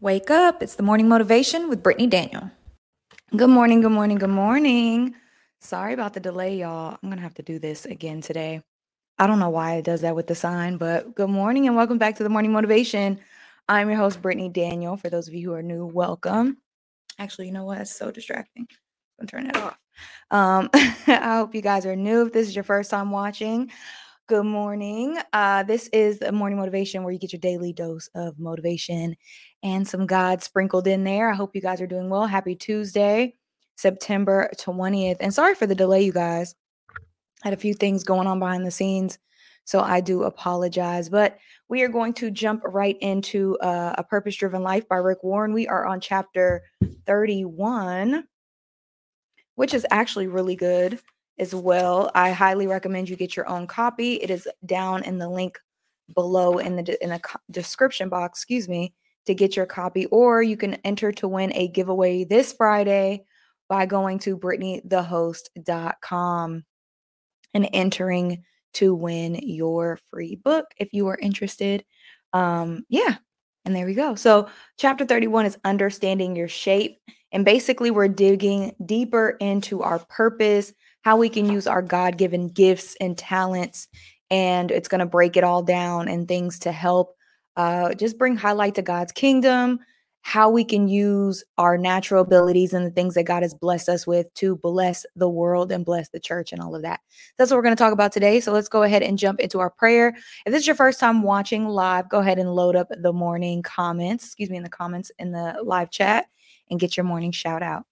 Wake up. It's the morning motivation with Brittany Daniel. Good morning, good morning, good morning. Sorry about the delay, y'all. I'm going to have to do this again today. I don't know why it does that with the sign, but good morning and welcome back to the morning motivation. I'm your host, Brittany Daniel. For those of you who are new, welcome. Actually, you know what? It's so distracting. I'm turn it off. Um, I hope you guys are new. If this is your first time watching, Good morning. Uh, this is the morning motivation where you get your daily dose of motivation and some God sprinkled in there. I hope you guys are doing well. Happy Tuesday, September 20th. And sorry for the delay, you guys. I had a few things going on behind the scenes, so I do apologize. But we are going to jump right into uh, A Purpose Driven Life by Rick Warren. We are on chapter 31, which is actually really good as well. I highly recommend you get your own copy. It is down in the link below in the in the description box, excuse me, to get your copy or you can enter to win a giveaway this Friday by going to brittanythehost.com and entering to win your free book if you are interested. Um yeah. And there we go. So, chapter 31 is understanding your shape. And basically, we're digging deeper into our purpose, how we can use our God given gifts and talents. And it's going to break it all down and things to help uh, just bring highlight to God's kingdom, how we can use our natural abilities and the things that God has blessed us with to bless the world and bless the church and all of that. That's what we're going to talk about today. So let's go ahead and jump into our prayer. If this is your first time watching live, go ahead and load up the morning comments, excuse me, in the comments in the live chat and get your morning shout out.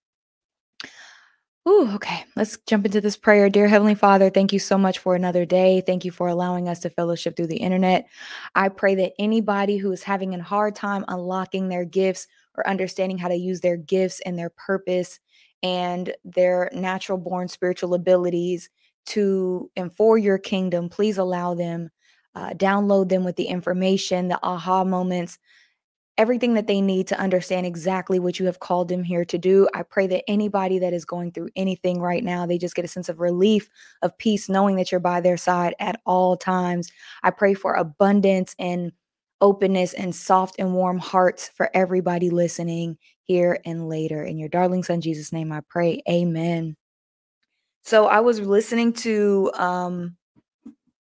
Ooh, okay. Let's jump into this prayer. Dear Heavenly Father, thank you so much for another day. Thank you for allowing us to fellowship through the internet. I pray that anybody who is having a hard time unlocking their gifts or understanding how to use their gifts and their purpose and their natural born spiritual abilities to and for your kingdom, please allow them, uh, download them with the information, the aha moments, everything that they need to understand exactly what you have called them here to do. I pray that anybody that is going through anything right now, they just get a sense of relief, of peace, knowing that you're by their side at all times. I pray for abundance and openness and soft and warm hearts for everybody listening here and later. In your darling son Jesus' name, I pray. Amen. So I was listening to um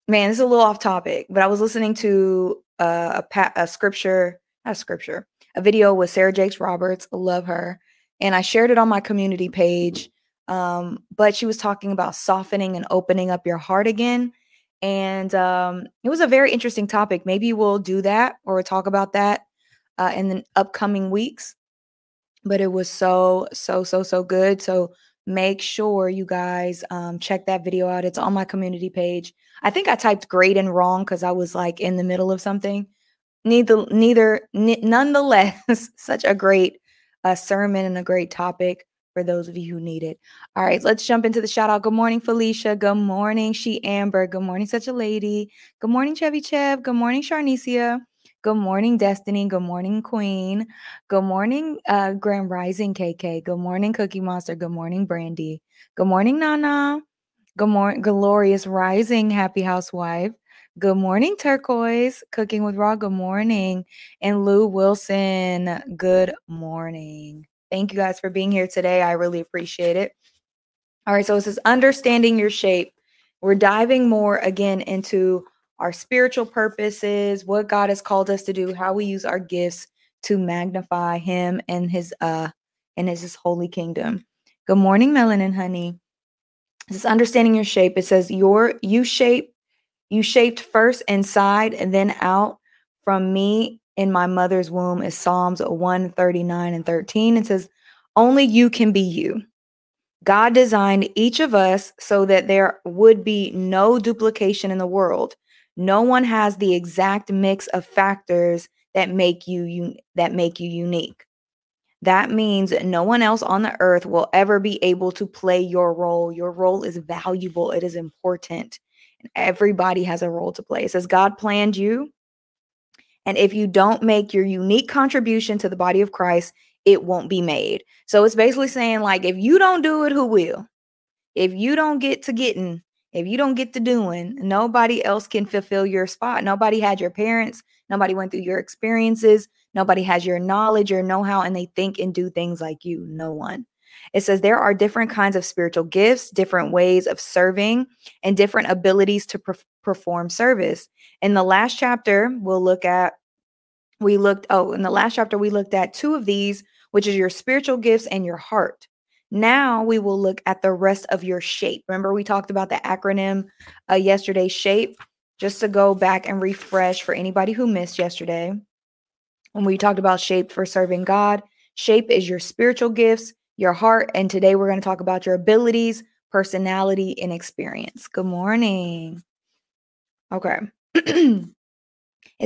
man, this is a little off topic, but I was listening to uh, a, a scripture a scripture, a video with Sarah Jakes Roberts. Love her. And I shared it on my community page. Um, but she was talking about softening and opening up your heart again. And um, it was a very interesting topic. Maybe we'll do that or talk about that uh, in the upcoming weeks. But it was so, so, so, so good. So make sure you guys um, check that video out. It's on my community page. I think I typed great and wrong because I was like in the middle of something neither neither nonetheless such a great uh, sermon and a great topic for those of you who need it all right let's jump into the shout out good morning felicia good morning she amber good morning such a lady good morning chevy chev good morning sharnicia good morning destiny good morning queen good morning uh grand rising kk good morning cookie monster good morning brandy good morning nana good morning glorious rising happy housewife Good morning, Turquoise. Cooking with Raw. Good morning. And Lou Wilson. Good morning. Thank you guys for being here today. I really appreciate it. All right. So it says understanding your shape. We're diving more again into our spiritual purposes, what God has called us to do, how we use our gifts to magnify Him and His uh and His, his holy kingdom. Good morning, Melanin Honey. This is understanding your shape. It says your you shape you shaped first inside and then out from me in my mother's womb is Psalms 139 and 13. It says, Only you can be you. God designed each of us so that there would be no duplication in the world. No one has the exact mix of factors that make you un- that make you unique. That means no one else on the earth will ever be able to play your role. Your role is valuable, it is important. And everybody has a role to play. It says God planned you. And if you don't make your unique contribution to the body of Christ, it won't be made. So it's basically saying, like, if you don't do it, who will? If you don't get to getting, if you don't get to doing, nobody else can fulfill your spot. Nobody had your parents. Nobody went through your experiences. Nobody has your knowledge, your know how, and they think and do things like you. No one. It says there are different kinds of spiritual gifts, different ways of serving, and different abilities to pre- perform service. In the last chapter, we'll look at, we looked, oh, in the last chapter, we looked at two of these, which is your spiritual gifts and your heart. Now we will look at the rest of your shape. Remember, we talked about the acronym uh, yesterday, SHAPE, just to go back and refresh for anybody who missed yesterday. When we talked about SHAPE for serving God, SHAPE is your spiritual gifts, your heart. And today we're going to talk about your abilities, personality, and experience. Good morning. Okay. it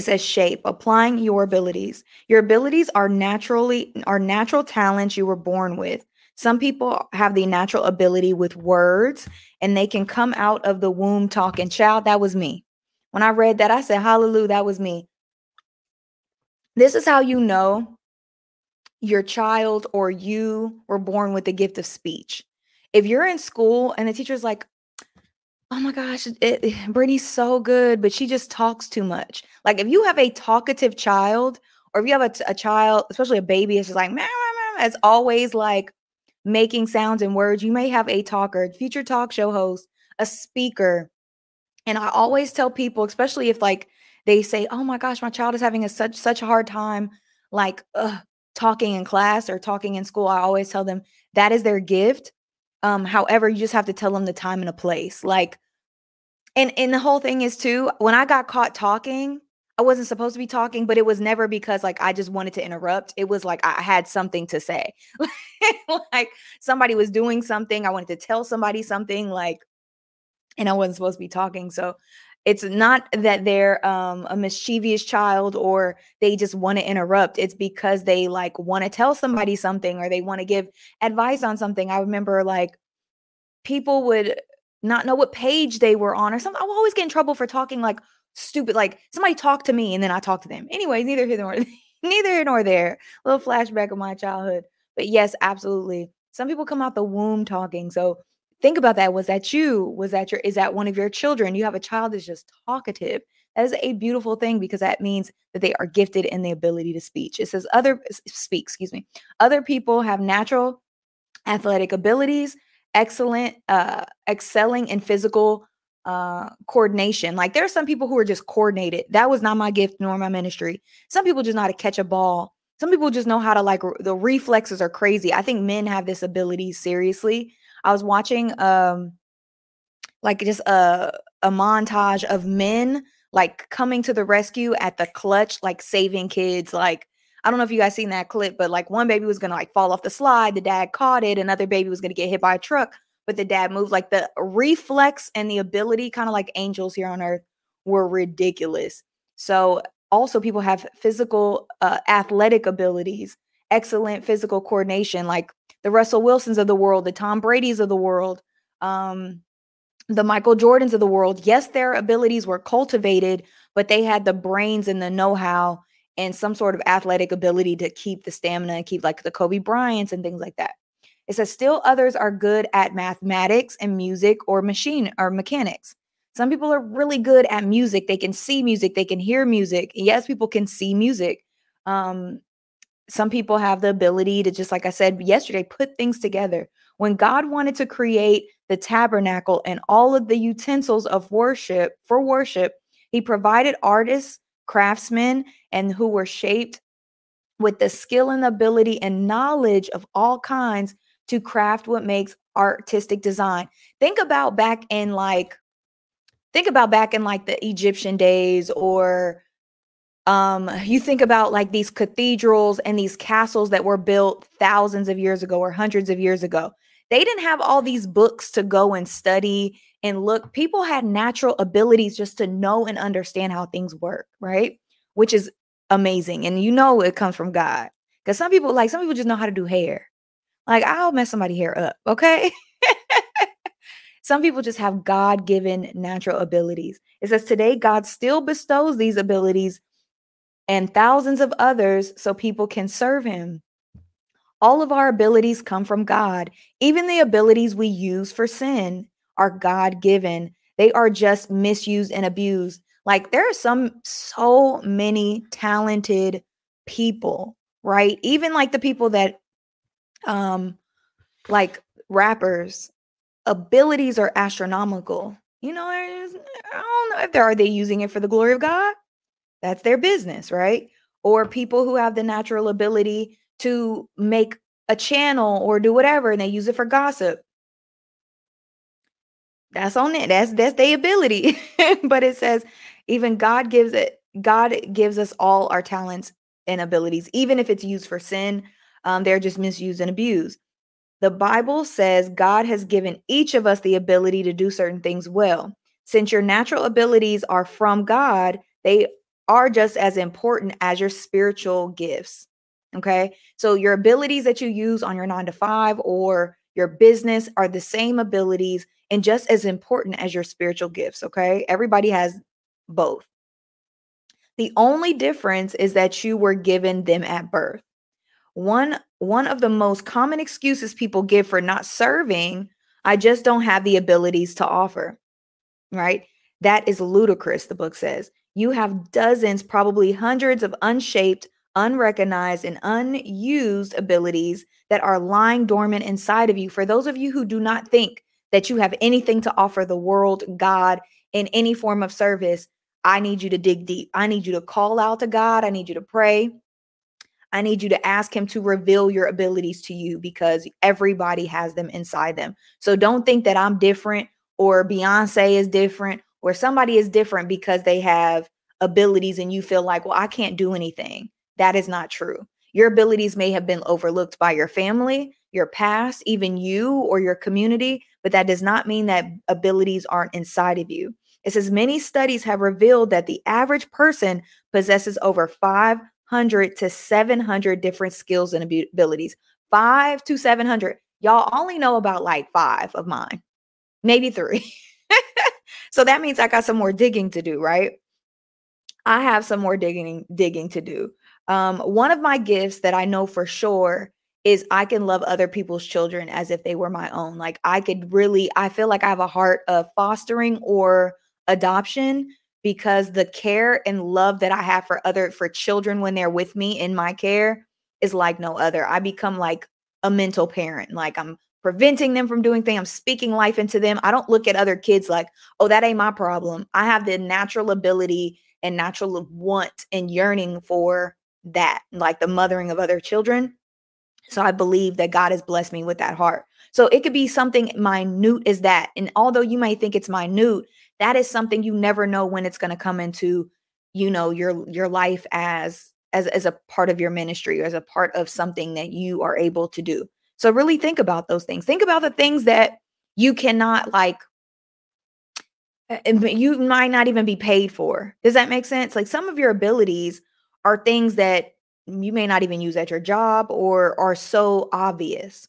says shape, applying your abilities. Your abilities are naturally are natural talents you were born with. Some people have the natural ability with words and they can come out of the womb talking. Child, that was me. When I read that, I said, Hallelujah, that was me. This is how you know your child or you were born with the gift of speech. If you're in school and the teacher's like, oh my gosh, it, it, Brittany's so good, but she just talks too much. Like if you have a talkative child, or if you have a, a child, especially a baby, it's just like, meh, it's always like making sounds and words. You may have a talker, future talk show host, a speaker. And I always tell people, especially if like they say, "Oh my gosh, my child is having a such such a hard time like ugh, talking in class or talking in school." I always tell them that is their gift. Um, however, you just have to tell them the time and a place. Like, and and the whole thing is too. When I got caught talking, I wasn't supposed to be talking, but it was never because like I just wanted to interrupt. It was like I had something to say. like somebody was doing something. I wanted to tell somebody something like and I wasn't supposed to be talking. So it's not that they're um, a mischievous child or they just want to interrupt. It's because they like want to tell somebody something or they want to give advice on something. I remember like people would not know what page they were on or something. I would always get in trouble for talking like stupid, like somebody talked to me and then I talked to them. Anyways, neither here nor neither here nor there. Little flashback of my childhood. But yes, absolutely. Some people come out the womb talking. So think about that. Was that you? Was that your, is that one of your children? You have a child that's just talkative. That is a beautiful thing because that means that they are gifted in the ability to speak. It says other speak, excuse me. Other people have natural athletic abilities, excellent, uh, excelling in physical uh coordination. Like there are some people who are just coordinated. That was not my gift nor my ministry. Some people just know how to catch a ball. Some people just know how to like the reflexes are crazy. I think men have this ability seriously I was watching um like just a a montage of men like coming to the rescue at the clutch, like saving kids. Like I don't know if you guys seen that clip, but like one baby was gonna like fall off the slide, the dad caught it, another baby was gonna get hit by a truck, but the dad moved. Like the reflex and the ability, kind of like angels here on earth, were ridiculous. So also people have physical uh, athletic abilities excellent physical coordination like the Russell Wilsons of the world, the Tom Brady's of the world, um, the Michael Jordans of the world. Yes, their abilities were cultivated, but they had the brains and the know-how and some sort of athletic ability to keep the stamina and keep like the Kobe Bryants and things like that. It says still others are good at mathematics and music or machine or mechanics. Some people are really good at music. They can see music, they can hear music. Yes, people can see music. Um, some people have the ability to just like I said yesterday put things together. When God wanted to create the tabernacle and all of the utensils of worship for worship, he provided artists, craftsmen and who were shaped with the skill and ability and knowledge of all kinds to craft what makes artistic design. Think about back in like think about back in like the Egyptian days or um you think about like these cathedrals and these castles that were built thousands of years ago or hundreds of years ago. They didn't have all these books to go and study and look. People had natural abilities just to know and understand how things work right? Which is amazing and you know it comes from god because some people like some people just know how to do hair. Like i'll mess somebody hair up okay? Some people just have god-given natural abilities. It says today god still bestows these abilities and thousands of others so people can serve him. All of our abilities come from God. Even the abilities we use for sin are God given. They are just misused and abused. Like there are some so many talented people, right? Even like the people that um like rappers abilities are astronomical. You know, I don't know if they are they using it for the glory of God. That's their business, right? Or people who have the natural ability to make a channel or do whatever and they use it for gossip. That's on it. That's that's the ability. but it says even God gives it God gives us all our talents and abilities, even if it's used for sin. Um, they're just misused and abused. The Bible says God has given each of us the ability to do certain things well. Since your natural abilities are from God, they are just as important as your spiritual gifts. Okay. So your abilities that you use on your nine to five or your business are the same abilities and just as important as your spiritual gifts. Okay. Everybody has both. The only difference is that you were given them at birth. One one of the most common excuses people give for not serving, I just don't have the abilities to offer. Right? That is ludicrous, the book says. You have dozens, probably hundreds of unshaped, unrecognized, and unused abilities that are lying dormant inside of you. For those of you who do not think that you have anything to offer the world, God, in any form of service, I need you to dig deep. I need you to call out to God. I need you to pray. I need you to ask Him to reveal your abilities to you because everybody has them inside them. So don't think that I'm different or Beyonce is different or somebody is different because they have abilities and you feel like, well, I can't do anything. That is not true. Your abilities may have been overlooked by your family, your past, even you or your community, but that does not mean that abilities aren't inside of you. It says many studies have revealed that the average person possesses over 500 to 700 different skills and abilities. Five to 700. Y'all only know about like five of mine, maybe three. so that means I got some more digging to do, right? I have some more digging digging to do. Um, one of my gifts that I know for sure is I can love other people's children as if they were my own. Like I could really, I feel like I have a heart of fostering or adoption because the care and love that I have for other for children when they're with me in my care is like no other. I become like a mental parent. Like I'm preventing them from doing things. I'm speaking life into them. I don't look at other kids like, oh, that ain't my problem. I have the natural ability and natural want and yearning for that, like the mothering of other children. So I believe that God has blessed me with that heart. So it could be something minute as that. And although you might think it's minute, that is something you never know when it's going to come into, you know, your your life as as as a part of your ministry or as a part of something that you are able to do. So really think about those things. Think about the things that you cannot like eh, eh, you might not even be paid for. Does that make sense? Like some of your abilities are things that you may not even use at your job or are so obvious.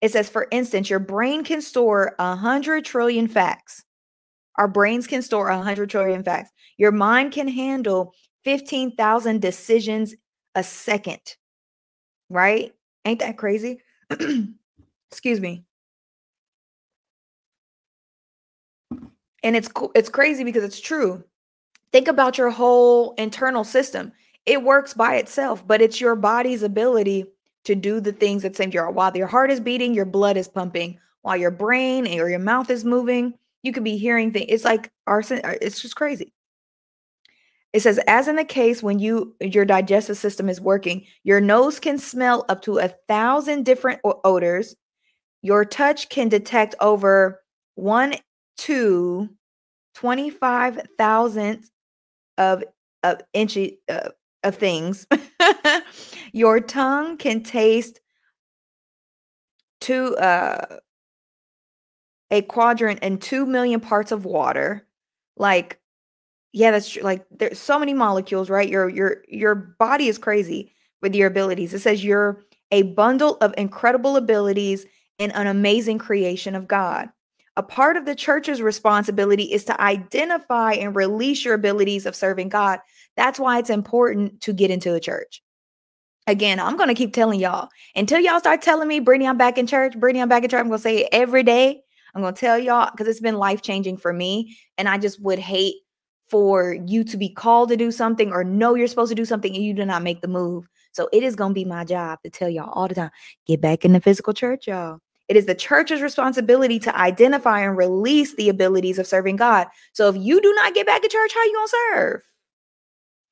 It says, for instance, your brain can store a hundred trillion facts. Our brains can store a hundred trillion facts. Your mind can handle 15,000 decisions a second. Right? Ain't that crazy? Excuse me. And it's it's crazy because it's true. Think about your whole internal system. It works by itself, but it's your body's ability to do the things that same your while your heart is beating, your blood is pumping, while your brain or your mouth is moving, you could be hearing things. It's like uh, it's just crazy. It says, as in the case when you your digestive system is working, your nose can smell up to a thousand different odors. Your touch can detect over one to 25,000 of of inches uh, of things. Your tongue can taste to uh a quadrant and 2 million parts of water. Like yeah, that's true. Like there's so many molecules, right? Your your your body is crazy with your abilities. It says you're a bundle of incredible abilities and an amazing creation of God. A part of the church's responsibility is to identify and release your abilities of serving God. That's why it's important to get into a church. Again, I'm going to keep telling y'all until y'all start telling me, Brittany, I'm back in church. Brittany, I'm back in church. I'm going to say it every day. I'm going to tell y'all because it's been life changing for me. And I just would hate for you to be called to do something or know you're supposed to do something and you do not make the move. So it is going to be my job to tell y'all all the time get back in the physical church, y'all. It is the church's responsibility to identify and release the abilities of serving God. So if you do not get back to church, how you going to serve?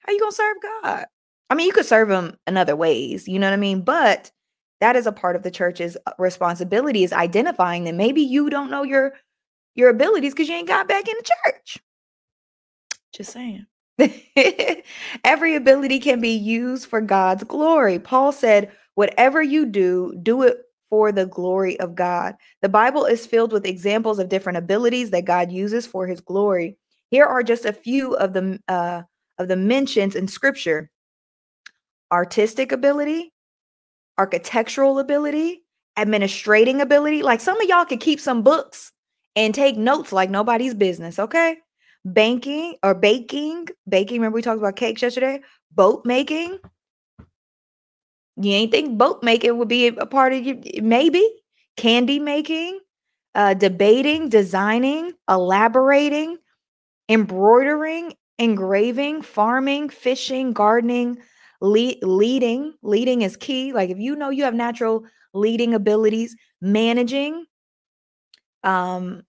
How you going to serve God? I mean, you could serve him in other ways, you know what I mean? But that is a part of the church's uh, responsibility is identifying that maybe you don't know your your abilities because you ain't got back in the church. Just saying. Every ability can be used for God's glory. Paul said, Whatever you do, do it for the glory of God. The Bible is filled with examples of different abilities that God uses for his glory. Here are just a few of the uh, of the mentions in scripture. Artistic ability, architectural ability, administrating ability. Like some of y'all could keep some books and take notes like nobody's business, okay? Banking or baking, baking. Remember we talked about cakes yesterday? Boat making. You ain't think boat making would be a part of you? Maybe candy making, uh, debating, designing, elaborating, embroidering, engraving, farming, fishing, gardening, lead, leading. Leading is key. Like if you know you have natural leading abilities, managing, um,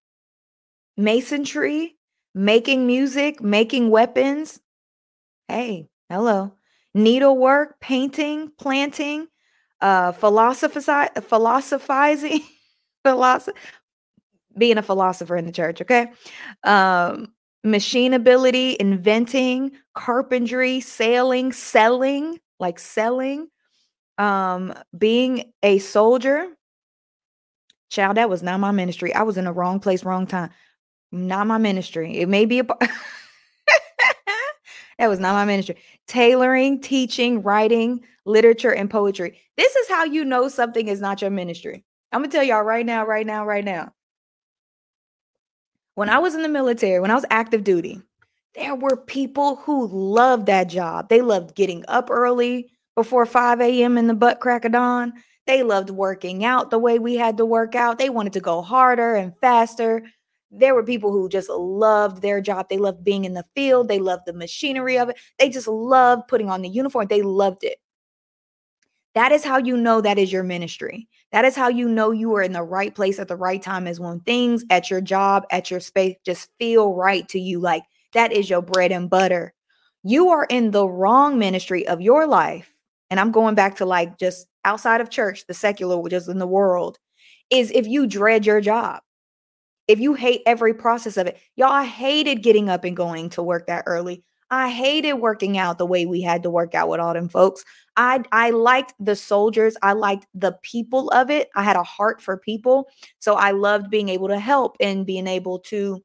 masonry, making music, making weapons. Hey, hello. Needlework, painting, planting, uh, philosophizing, philosophizing, philosoph- being a philosopher in the church, okay? Um, machine ability, inventing, carpentry, sailing, selling, like selling, um, being a soldier. Child, that was not my ministry. I was in the wrong place, wrong time. Not my ministry. It may be a that was not my ministry. Tailoring, teaching, writing, literature, and poetry. This is how you know something is not your ministry. I'm gonna tell y'all right now, right now, right now. When I was in the military, when I was active duty, there were people who loved that job. They loved getting up early before 5 a.m. in the butt crack of dawn. They loved working out the way we had to work out. They wanted to go harder and faster there were people who just loved their job. They loved being in the field. They loved the machinery of it. They just loved putting on the uniform. They loved it. That is how you know that is your ministry. That is how you know you are in the right place at the right time is when things at your job, at your space just feel right to you. Like that is your bread and butter. You are in the wrong ministry of your life. And I'm going back to like just outside of church, the secular, which is in the world, is if you dread your job if you hate every process of it, y'all, I hated getting up and going to work that early. I hated working out the way we had to work out with all them folks. I I liked the soldiers. I liked the people of it. I had a heart for people. So I loved being able to help and being able to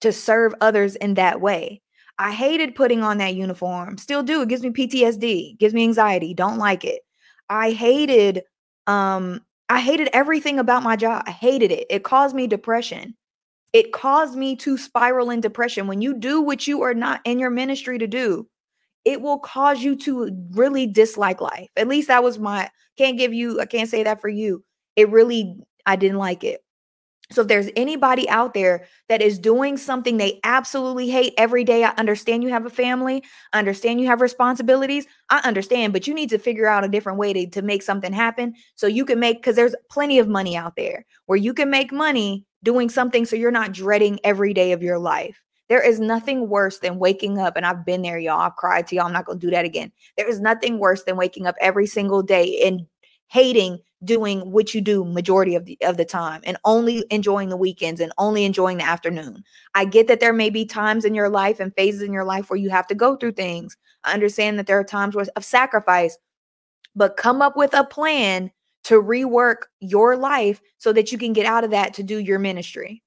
to serve others in that way. I hated putting on that uniform. Still do. It gives me PTSD, gives me anxiety. Don't like it. I hated um I hated everything about my job. I hated it. It caused me depression. It caused me to spiral in depression. When you do what you are not in your ministry to do, it will cause you to really dislike life. At least that was my can't give you, I can't say that for you. It really, I didn't like it. So if there's anybody out there that is doing something they absolutely hate every day, I understand you have a family, I understand you have responsibilities. I understand, but you need to figure out a different way to, to make something happen so you can make because there's plenty of money out there where you can make money doing something so you're not dreading every day of your life. There is nothing worse than waking up, and I've been there, y'all. I've cried to y'all. I'm not to do that again. There is nothing worse than waking up every single day and hating doing what you do majority of the of the time and only enjoying the weekends and only enjoying the afternoon. I get that there may be times in your life and phases in your life where you have to go through things. I understand that there are times where of sacrifice, but come up with a plan to rework your life so that you can get out of that to do your ministry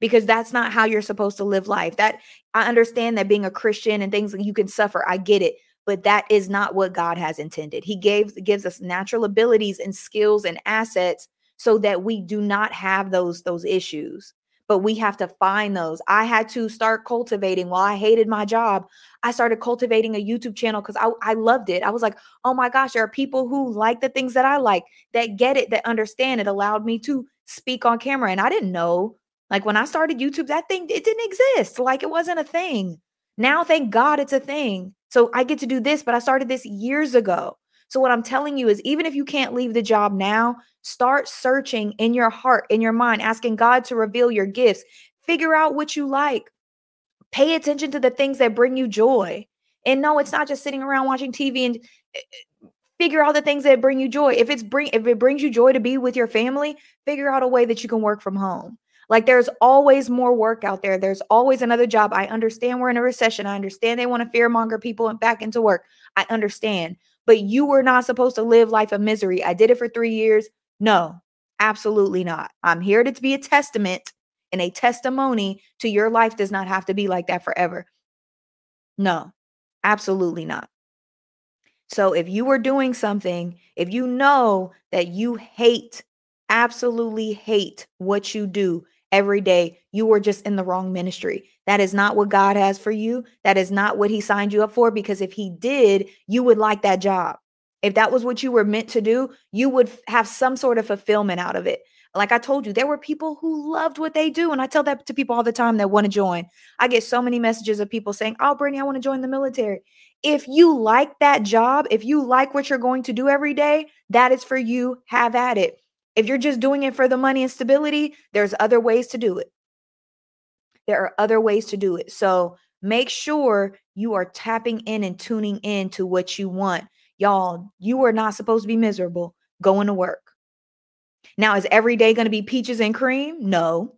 because that's not how you're supposed to live life. That I understand that being a Christian and things that you can suffer. I get it but that is not what God has intended. He gave gives us natural abilities and skills and assets so that we do not have those those issues. But we have to find those. I had to start cultivating while I hated my job. I started cultivating a YouTube channel because I, I loved it. I was like, oh my gosh, there are people who like the things that I like, that get it, that understand. It allowed me to speak on camera. And I didn't know, like when I started YouTube, that thing, it didn't exist. Like it wasn't a thing. Now, thank God it's a thing. So I get to do this, but I started this years ago. So, what I'm telling you is even if you can't leave the job now, start searching in your heart, in your mind, asking God to reveal your gifts. Figure out what you like. Pay attention to the things that bring you joy. And no, it's not just sitting around watching TV and eh, eh, figure out the things that bring you joy. If it's bring if it brings you joy to be with your family, figure out a way that you can work from home. Like there's always more work out there. There's always another job. I understand we're in a recession. I understand they want to fearmonger people and back into work. I understand. But you were not supposed to live life of misery. I did it for 3 years. No. Absolutely not. I'm here to be a testament and a testimony to your life does not have to be like that forever. No. Absolutely not. So if you were doing something, if you know that you hate, absolutely hate what you do every day, you were just in the wrong ministry. That is not what God has for you. That is not what He signed you up for. Because if He did, you would like that job. If that was what you were meant to do, you would have some sort of fulfillment out of it. Like I told you, there were people who loved what they do. And I tell that to people all the time that want to join. I get so many messages of people saying, Oh, Brittany, I want to join the military. If you like that job, if you like what you're going to do every day, that is for you. Have at it. If you're just doing it for the money and stability, there's other ways to do it. There are other ways to do it. So make sure you are tapping in and tuning in to what you want. Y'all, you are not supposed to be miserable going to work. Now, is every day going to be peaches and cream? No.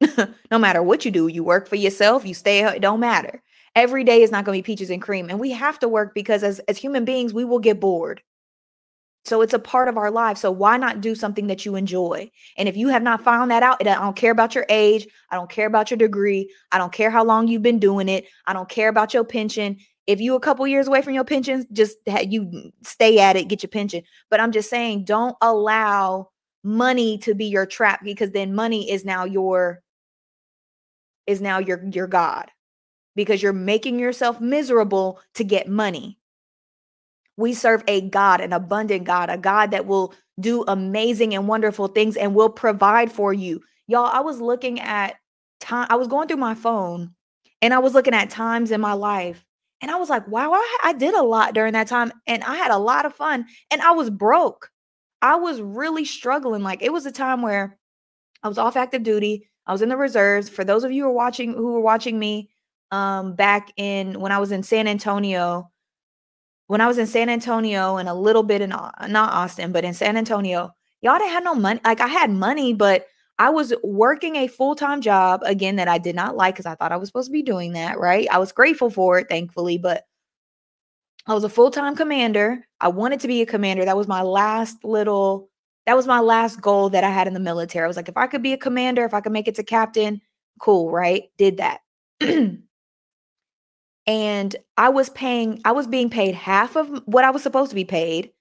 no matter what you do, you work for yourself, you stay, it don't matter. Every day is not going to be peaches and cream. And we have to work because as, as human beings, we will get bored. So it's a part of our life. So why not do something that you enjoy? And if you have not found that out, I don't care about your age. I don't care about your degree. I don't care how long you've been doing it. I don't care about your pension. If you a couple years away from your pension, just you stay at it, get your pension. But I'm just saying, don't allow money to be your trap because then money is now your is now your your god because you're making yourself miserable to get money. We serve a God, an abundant God, a God that will do amazing and wonderful things and will provide for you. Y'all, I was looking at time, I was going through my phone and I was looking at times in my life. And I was like, wow, I, I did a lot during that time and I had a lot of fun and I was broke. I was really struggling. Like it was a time where I was off active duty. I was in the reserves. For those of you who are watching, who were watching me um, back in when I was in San Antonio, when I was in San Antonio and a little bit in uh, not Austin, but in San Antonio, y'all didn't have no money. Like I had money, but I was working a full time job again that I did not like because I thought I was supposed to be doing that. Right. I was grateful for it, thankfully, but I was a full time commander. I wanted to be a commander. That was my last little, that was my last goal that I had in the military. I was like, if I could be a commander, if I could make it to captain, cool. Right. Did that. and I was paying, I was being paid half of what I was supposed to be paid,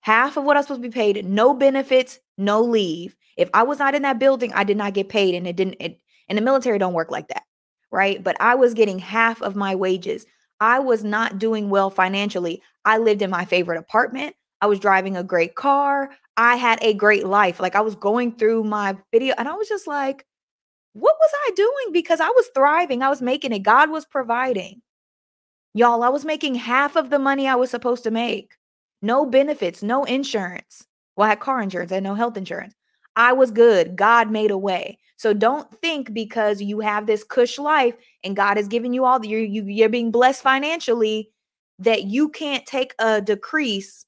half of what I was supposed to be paid, no benefits, no leave. If I was not in that building, I did not get paid, and it didn't. It, and the military don't work like that, right? But I was getting half of my wages. I was not doing well financially. I lived in my favorite apartment. I was driving a great car. I had a great life. Like I was going through my video, and I was just like, what was I doing? Because I was thriving, I was making it, God was providing. Y'all, I was making half of the money I was supposed to make. No benefits, no insurance. Well, I had car insurance, I had no health insurance. I was good. God made a way. So don't think because you have this cush life and God has given you all the, you're, you, you're being blessed financially that you can't take a decrease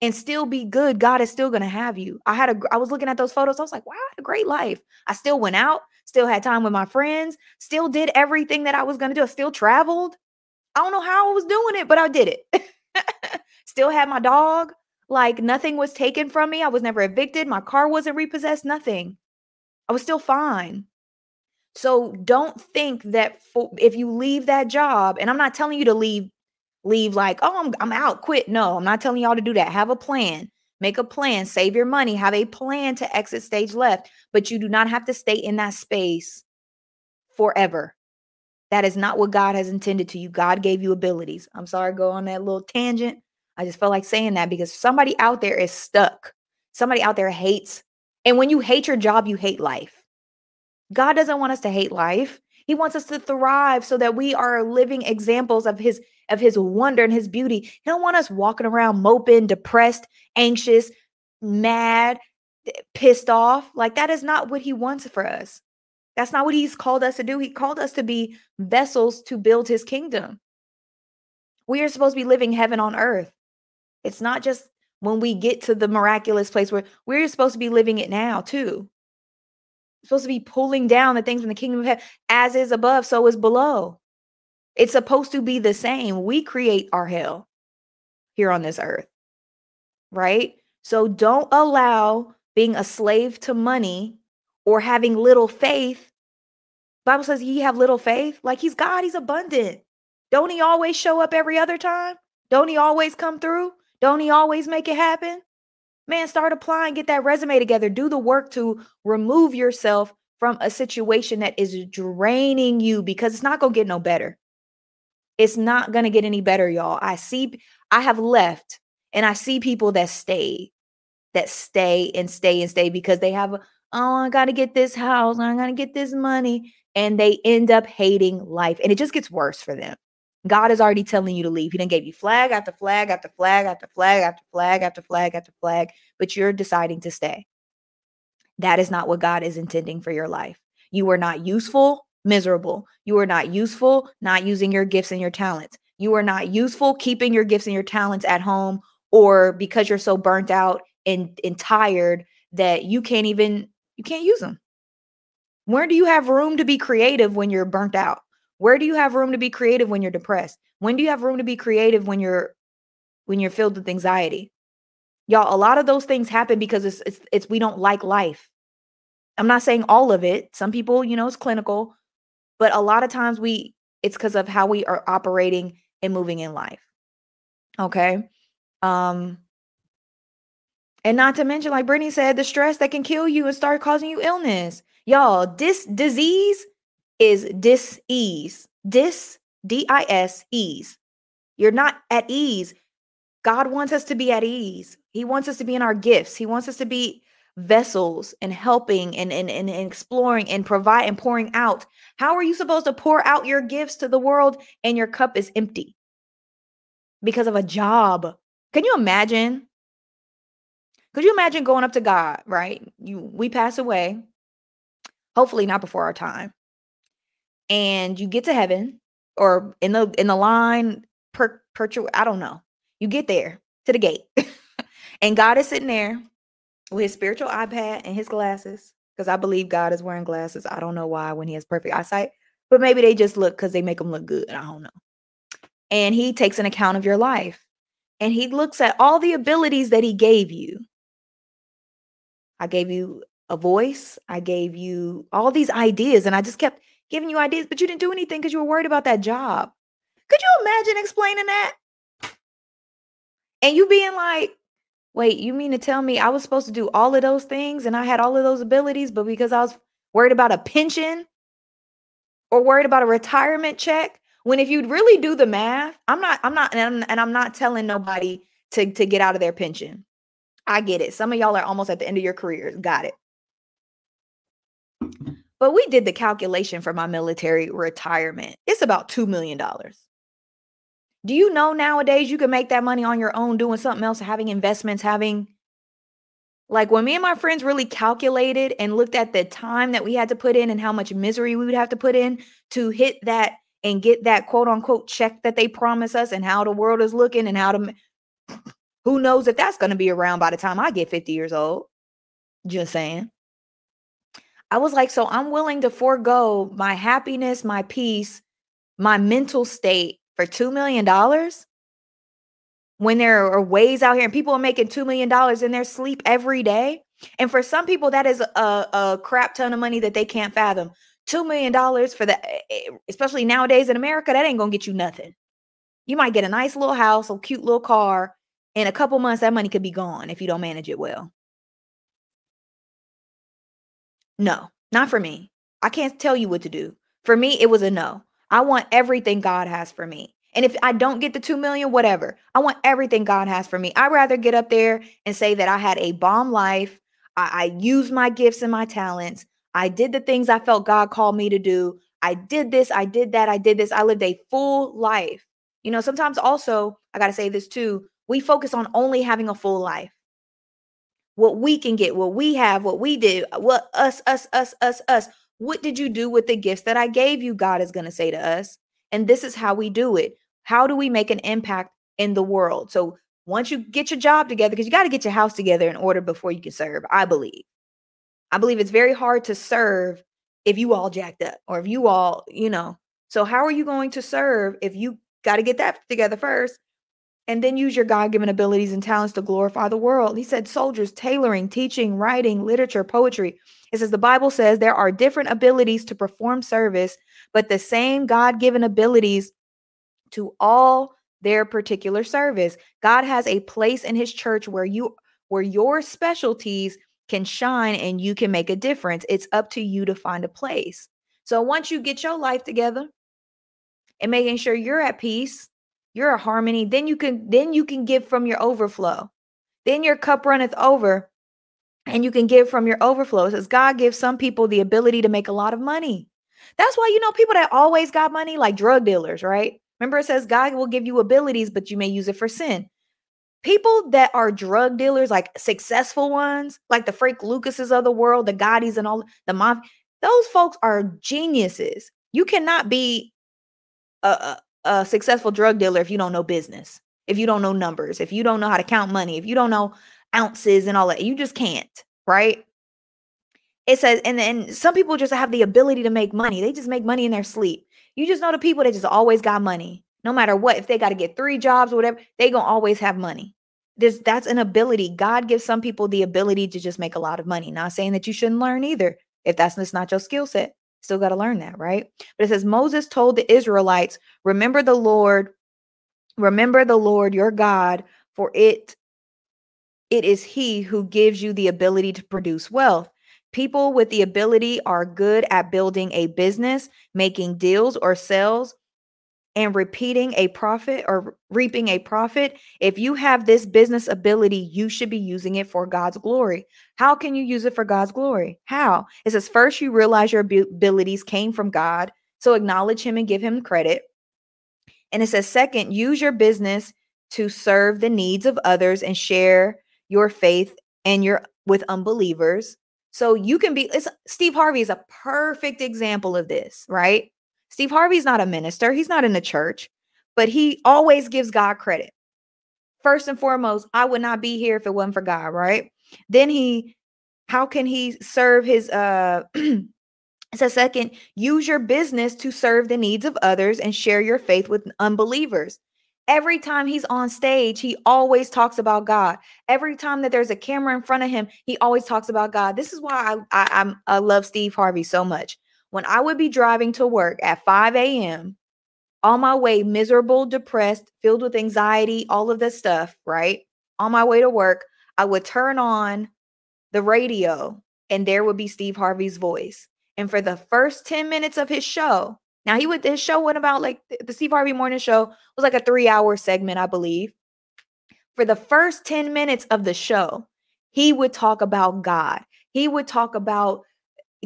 and still be good. God is still going to have you. I had a, I was looking at those photos. I was like, wow, I had a great life. I still went out, still had time with my friends, still did everything that I was going to do. I still traveled. I don't know how I was doing it, but I did it. still had my dog. Like nothing was taken from me. I was never evicted. My car wasn't repossessed, nothing. I was still fine. So don't think that for, if you leave that job, and I'm not telling you to leave, leave like, oh, I'm, I'm out, quit. No, I'm not telling y'all to do that. Have a plan. Make a plan, save your money, have a plan to exit stage left, but you do not have to stay in that space forever. That is not what God has intended to you. God gave you abilities. I'm sorry, go on that little tangent. I just felt like saying that because somebody out there is stuck. Somebody out there hates. And when you hate your job, you hate life. God doesn't want us to hate life. He wants us to thrive so that we are living examples of his of his wonder and his beauty. He don't want us walking around moping, depressed, anxious, mad, eh, pissed off. Like that is not what he wants for us. That's not what he's called us to do. He called us to be vessels to build his kingdom. We are supposed to be living heaven on earth. It's not just when we get to the miraculous place where we're supposed to be living it now too. Supposed to be pulling down the things from the kingdom of heaven as is above, so is below. It's supposed to be the same. We create our hell here on this earth, right? So don't allow being a slave to money or having little faith. Bible says ye have little faith. Like he's God, he's abundant. Don't he always show up every other time? Don't he always come through? Don't he always make it happen? Man, start applying, get that resume together, do the work to remove yourself from a situation that is draining you because it's not going to get no better. It's not going to get any better, y'all. I see, I have left and I see people that stay, that stay and stay and stay because they have, oh, I got to get this house, I got to get this money. And they end up hating life. And it just gets worse for them. God is already telling you to leave. He didn't give you flag after flag after flag after flag after flag after flag after flag, but you're deciding to stay. That is not what God is intending for your life. You are not useful, miserable. You are not useful, not using your gifts and your talents. You are not useful keeping your gifts and your talents at home or because you're so burnt out and, and tired that you can't even you can't use them. Where do you have room to be creative when you're burnt out? Where do you have room to be creative when you're depressed? When do you have room to be creative when you're when you're filled with anxiety? Y'all, a lot of those things happen because it's it's, it's we don't like life. I'm not saying all of it. Some people, you know, it's clinical, but a lot of times we it's because of how we are operating and moving in life. Okay? Um and not to mention, like Brittany said, the stress that can kill you and start causing you illness. Y'all, this disease is dis-ease. Dis, D-I-S, ease. You're not at ease. God wants us to be at ease. He wants us to be in our gifts. He wants us to be vessels and helping and, and, and, exploring and provide and pouring out. How are you supposed to pour out your gifts to the world and your cup is empty because of a job? Can you imagine? Could you imagine going up to God, right? You we pass away. Hopefully not before our time and you get to heaven or in the in the line per, per I don't know. You get there to the gate. and God is sitting there with his spiritual iPad and his glasses because I believe God is wearing glasses. I don't know why when he has perfect eyesight, but maybe they just look cuz they make him look good. I don't know. And he takes an account of your life and he looks at all the abilities that he gave you. I gave you a voice, I gave you all these ideas and I just kept giving you ideas, but you didn't do anything because you were worried about that job. Could you imagine explaining that? And you being like, wait, you mean to tell me I was supposed to do all of those things and I had all of those abilities, but because I was worried about a pension or worried about a retirement check? When if you'd really do the math, I'm not, I'm not, and I'm, and I'm not telling nobody to, to get out of their pension. I get it. Some of y'all are almost at the end of your careers. Got it. But we did the calculation for my military retirement. It's about $2 million. Do you know nowadays you can make that money on your own doing something else, having investments, having like when me and my friends really calculated and looked at the time that we had to put in and how much misery we would have to put in to hit that and get that quote unquote check that they promise us and how the world is looking and how to who knows if that's going to be around by the time I get 50 years old. Just saying. I was like, so I'm willing to forego my happiness, my peace, my mental state for $2 million when there are ways out here and people are making $2 million in their sleep every day. And for some people, that is a, a crap ton of money that they can't fathom. $2 million for the, eh, eh, especially nowadays in America, that ain't gonna get you nothing. You might get a nice little house, a cute little car. In a couple months, that money could be gone if you don't manage it well. No, not for me. I can't tell you what to do. For me, it was a no. I want everything God has for me. And if I don't get the 2 million, whatever. I want everything God has for me. I'd rather get up there and say that I had a bomb life. I, I used my gifts and my talents. I did the things I felt God called me to do. I did this, I did that, I did this. I lived a full life. You know, sometimes also, I got to say this too, we focus on only having a full life. What we can get, what we have, what we did, uh, what us, us, us, us, us. What did you do with the gifts that I gave you? God is going to say to us. And this is how we do it. How do we make an impact in the world? So once you get your job together, because you got to get your house together in order before you can serve, I believe. I believe it's very hard to serve if you all jacked up or if you all, you know. So how are you going to serve if you got to get that together first and then use your God-given abilities and talents to glorify the world? He said soldiers, tailoring, teaching, writing, literature, poetry. It says the Bible says there are different abilities to perform service, but the same God-given abilities to all their particular service. God has a place in his church where you where your specialties can shine and you can make a difference. It's up to you to find a place. So once you get your life together and making sure you're at peace, you're a harmony, then you can then you can give from your overflow. Then your cup runneth over and you can give from your overflow. It says God gives some people the ability to make a lot of money. That's why you know people that always got money like drug dealers, right? Remember it says God will give you abilities but you may use it for sin people that are drug dealers, like successful ones, like the Frank Lucases of the world, the Gottis and all the mob, those folks are geniuses. You cannot be a, a successful drug dealer if you don't know business, if you don't know numbers, if you don't know how to count money, if you don't know ounces and all that. You just can't, right? It says, and then some people just have the ability to make money. They just make money in their sleep. You just know the people that just always got money no matter what if they got to get three jobs or whatever they gonna always have money This that's an ability god gives some people the ability to just make a lot of money not saying that you shouldn't learn either if that's just not your skill set still got to learn that right? But it says moses told the israelites remember the lord remember the lord your god for it it is he who gives you the ability to produce wealth. People with the ability are good at building a business making deals or sales and repeating a profit or reaping a profit, if you have this business ability, you should be using it for God's glory. How can you use it for God's glory? How? It says, first, you realize your abilities came from God. So acknowledge Him and give Him credit. And it says, second, use your business to serve the needs of others and share your faith and your with unbelievers. So you can be Steve Harvey is a perfect example of this, right? Steve Harvey's not a minister, he's not in the church, but he always gives God credit. First and foremost, I would not be here if it wasn't for God, right? Then he, how can he serve his, uh, a second, use your business to serve the needs of others and share your faith with unbelievers. Every time he's on stage, he always talks about God. Every time that there's a camera in front of him, he always talks about God. This is why I I, I love Steve Harvey so much when I would be driving to work at 5 a.m., on my way, miserable, depressed, filled with anxiety, all of this stuff, right? On my way to work, I would turn on the radio and there would be Steve Harvey's voice. And for the first 10 minutes of his show, now he would his show went about like the Steve Harvey morning show was like a 3-hour segment, I believe. For the first 10 minutes of the show, he would talk about God. He would talk about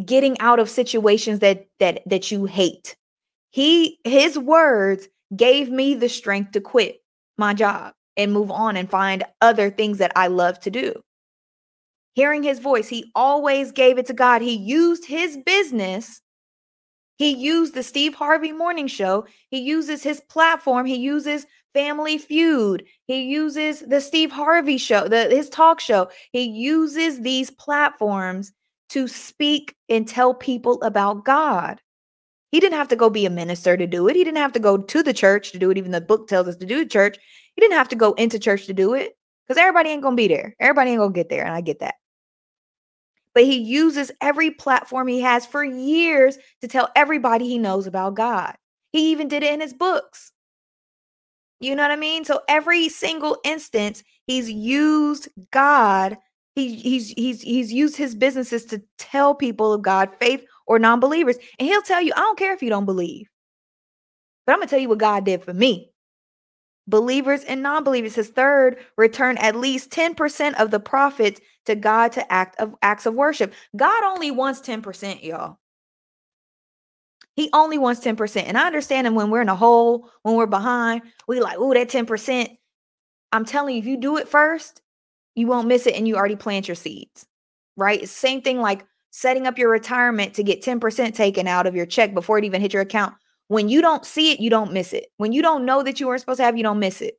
getting out of situations that that that you hate. He his words gave me the strength to quit my job and move on and find other things that I love to do. Hearing his voice, he always gave it to God. He used his business. He used the Steve Harvey morning show. He uses his platform. He uses Family Feud. He uses the Steve Harvey show, the, his talk show. He uses these platforms to speak and tell people about God. He didn't have to go be a minister to do it. He didn't have to go to the church to do it. Even the book tells us to do church. He didn't have to go into church to do it because everybody ain't going to be there. Everybody ain't going to get there. And I get that. But he uses every platform he has for years to tell everybody he knows about God. He even did it in his books. You know what I mean? So every single instance, he's used God he, he's he's he's used his businesses to tell people of God, faith or non-believers. And he'll tell you, I don't care if you don't believe. But I'm gonna tell you what God did for me. Believers and non-believers. His third, return at least 10% of the profits to God to act of acts of worship. God only wants 10%, y'all. He only wants 10%. And I understand him when we're in a hole, when we're behind, we like, oh, that 10%. I'm telling you, if you do it first, you won't miss it and you already plant your seeds. Right? Same thing like setting up your retirement to get 10% taken out of your check before it even hit your account. When you don't see it, you don't miss it. When you don't know that you weren't supposed to have, you don't miss it.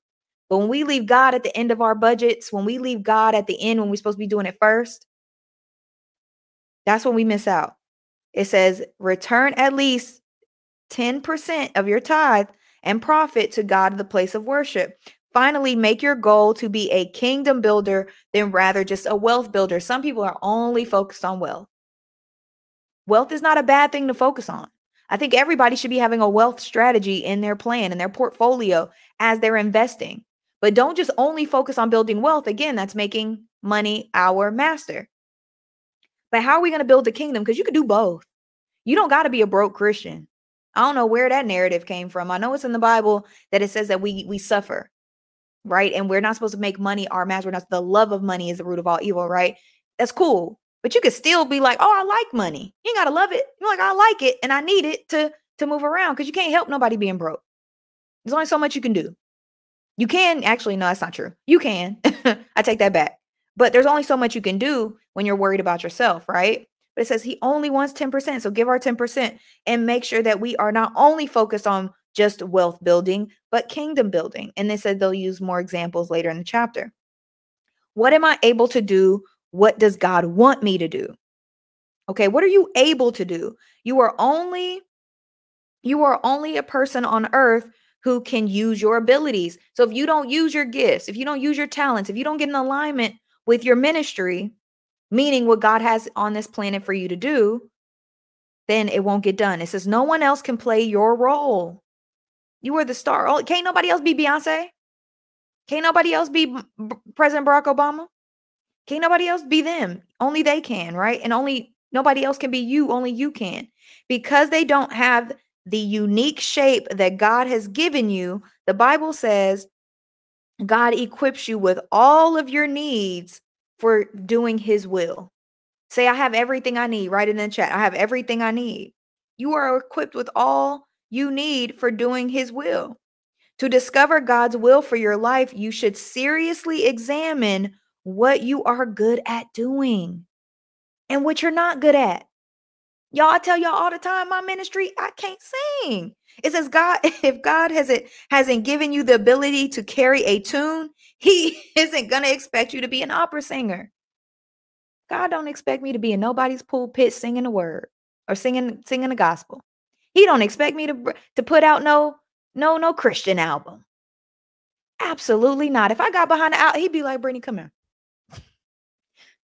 But when we leave God at the end of our budgets, when we leave God at the end, when we're supposed to be doing it first, that's when we miss out. It says, return at least 10% of your tithe and profit to God, the place of worship. Finally, make your goal to be a kingdom builder than rather just a wealth builder. Some people are only focused on wealth. Wealth is not a bad thing to focus on. I think everybody should be having a wealth strategy in their plan, and their portfolio as they're investing. But don't just only focus on building wealth. Again, that's making money our master. But how are we going to build the kingdom? Because you could do both. You don't got to be a broke Christian. I don't know where that narrative came from. I know it's in the Bible that it says that we we suffer, right? And we're not supposed to make money our master. We're not, the love of money is the root of all evil, right? That's cool. But you could still be like, oh, I like money. You ain't gotta love it. You're like, I like it and I need it to to move around because you can't help nobody being broke. There's only so much you can do. You can actually, no, that's not true. You can. I take that back. But there's only so much you can do when you're worried about yourself, right? But it says he only wants 10%. So give our 10% and make sure that we are not only focused on just wealth building, but kingdom building. And they said they'll use more examples later in the chapter. What am I able to do? What does God want me to do? Okay, what are you able to do? You are only you are only a person on earth who can use your abilities. So if you don't use your gifts, if you don't use your talents, if you don't get in alignment with your ministry, meaning what God has on this planet for you to do, then it won't get done. It says no one else can play your role. You are the star. Oh, can't nobody else be Beyonce? Can't nobody else be President Barack Obama? Can't nobody else be them? Only they can, right? And only nobody else can be you. Only you can. Because they don't have the unique shape that God has given you, the Bible says God equips you with all of your needs for doing his will. Say, I have everything I need. Write it in the chat. I have everything I need. You are equipped with all you need for doing his will. To discover God's will for your life, you should seriously examine what you are good at doing and what you're not good at. Y'all, I tell y'all all the time, my ministry, I can't sing. It says God, if God hasn't hasn't given you the ability to carry a tune, he isn't gonna expect you to be an opera singer. God don't expect me to be in nobody's pulpit singing a word or singing singing the gospel. He don't expect me to to put out no no no Christian album. Absolutely not. If I got behind the out, he'd be like, Brittany, come here.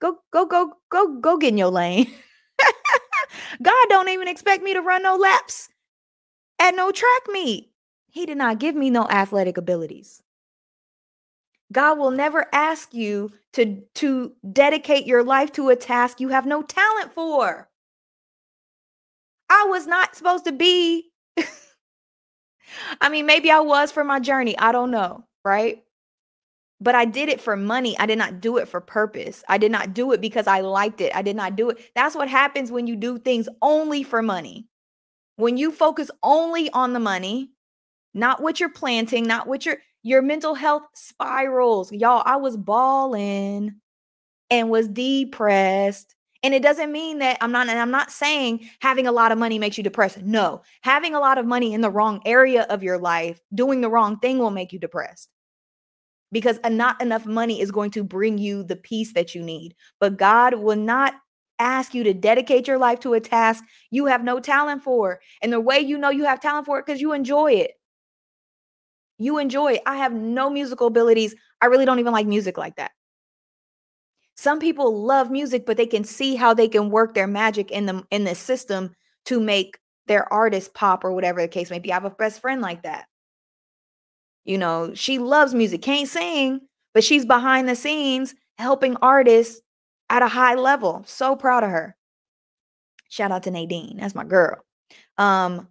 Go, go, go, go, go get in your lane. God don't even expect me to run no laps at no track meet. He did not give me no athletic abilities. God will never ask you to, to dedicate your life to a task you have no talent for. I was not supposed to be. I mean, maybe I was for my journey. I don't know, right? but I did it for money. I did not do it for purpose. I did not do it because I liked it. I did not do it. That's what happens when you do things only for money. When you focus only on the money, not what you're planting, not what your your mental health spirals. Y'all, I was bawling and was depressed. And it doesn't mean that I'm not and I'm not saying having a lot of money makes you depressed. No. Having a lot of money in the wrong area of your life, doing the wrong thing will make you depressed because not enough money is going to bring you the peace that you need. But God will not ask you to dedicate your life to a task you have no talent for. And the way you know you have talent for it because you enjoy it. You enjoy it. I have no musical abilities. I really don't even like music like that. Some people love music, but they can see how they can work their magic in the in the system to make their artist pop or whatever the case may be. I have a best friend like that. You know, she loves music, can't sing, but she's behind the scenes helping artists at a high level. So proud of her. Shout out to Nadine. That's my girl. Um,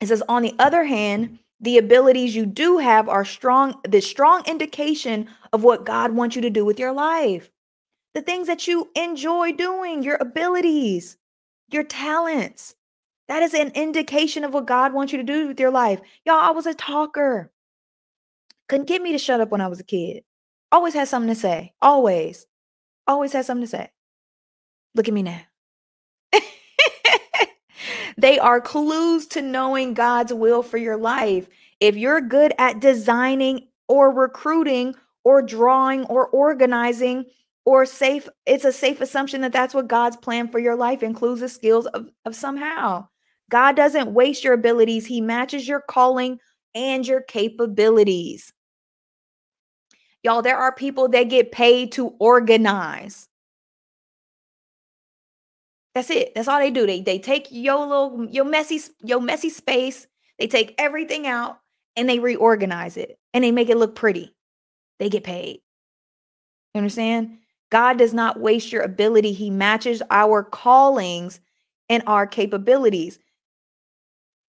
it says, on the other hand, the abilities you do have are strong, the strong indication of what God wants you to do with your life. The things that you enjoy doing, your abilities. your talents. That is an indication of what God wants you to do with your life. Y'all, I was a talker. Couldn't get me to shut up when I was a kid. Always had something to say. Always. Always had something to say. Look at me now. they are clues to knowing God's will for your life. If you're good at designing or recruiting or drawing or organizing or safe, it's a safe assumption that that's what God's plan for your life includes the skills of, of somehow. God doesn't waste your abilities, He matches your calling and your capabilities. Y'all, there are people that get paid to organize. That's it. That's all they do. They they take your little your messy your messy space. They take everything out and they reorganize it and they make it look pretty. They get paid. You understand? God does not waste your ability. He matches our callings and our capabilities.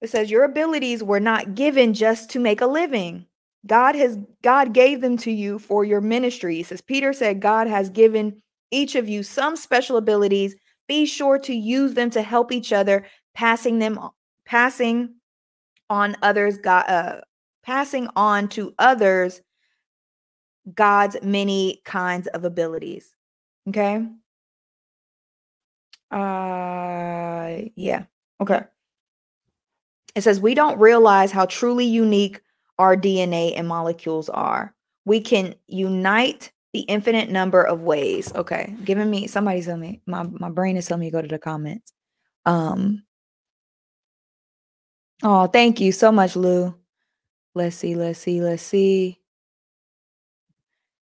It says your abilities were not given just to make a living. God has God gave them to you for your ministry. As Peter said, God has given each of you some special abilities be sure to use them to help each other, passing them passing on others God uh, passing on to others God's many kinds of abilities. Okay? Uh yeah. Okay. It says we don't realize how truly unique our DNA and molecules are. We can unite the infinite number of ways. Okay, giving me somebody's telling me my my brain is telling me to go to the comments. Um. Oh, thank you so much, Lou. Let's see, let's see, let's see.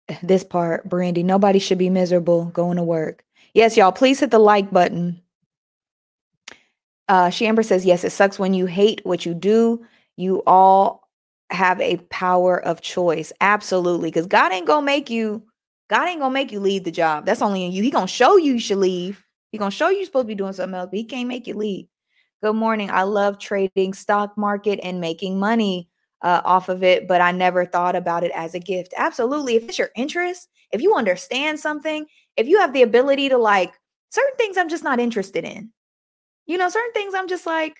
This part, Brandy. Nobody should be miserable going to work. Yes, y'all. Please hit the like button. Uh, Shamber says yes. It sucks when you hate what you do. You all have a power of choice. Absolutely. Because God ain't gonna make you, God ain't gonna make you leave the job. That's only in you. He gonna show you you should leave. He gonna show you you're supposed to be doing something else, but he can't make you leave. Good morning. I love trading stock market and making money uh, off of it, but I never thought about it as a gift. Absolutely. If it's your interest, if you understand something, if you have the ability to like certain things I'm just not interested in. You know, certain things I'm just like,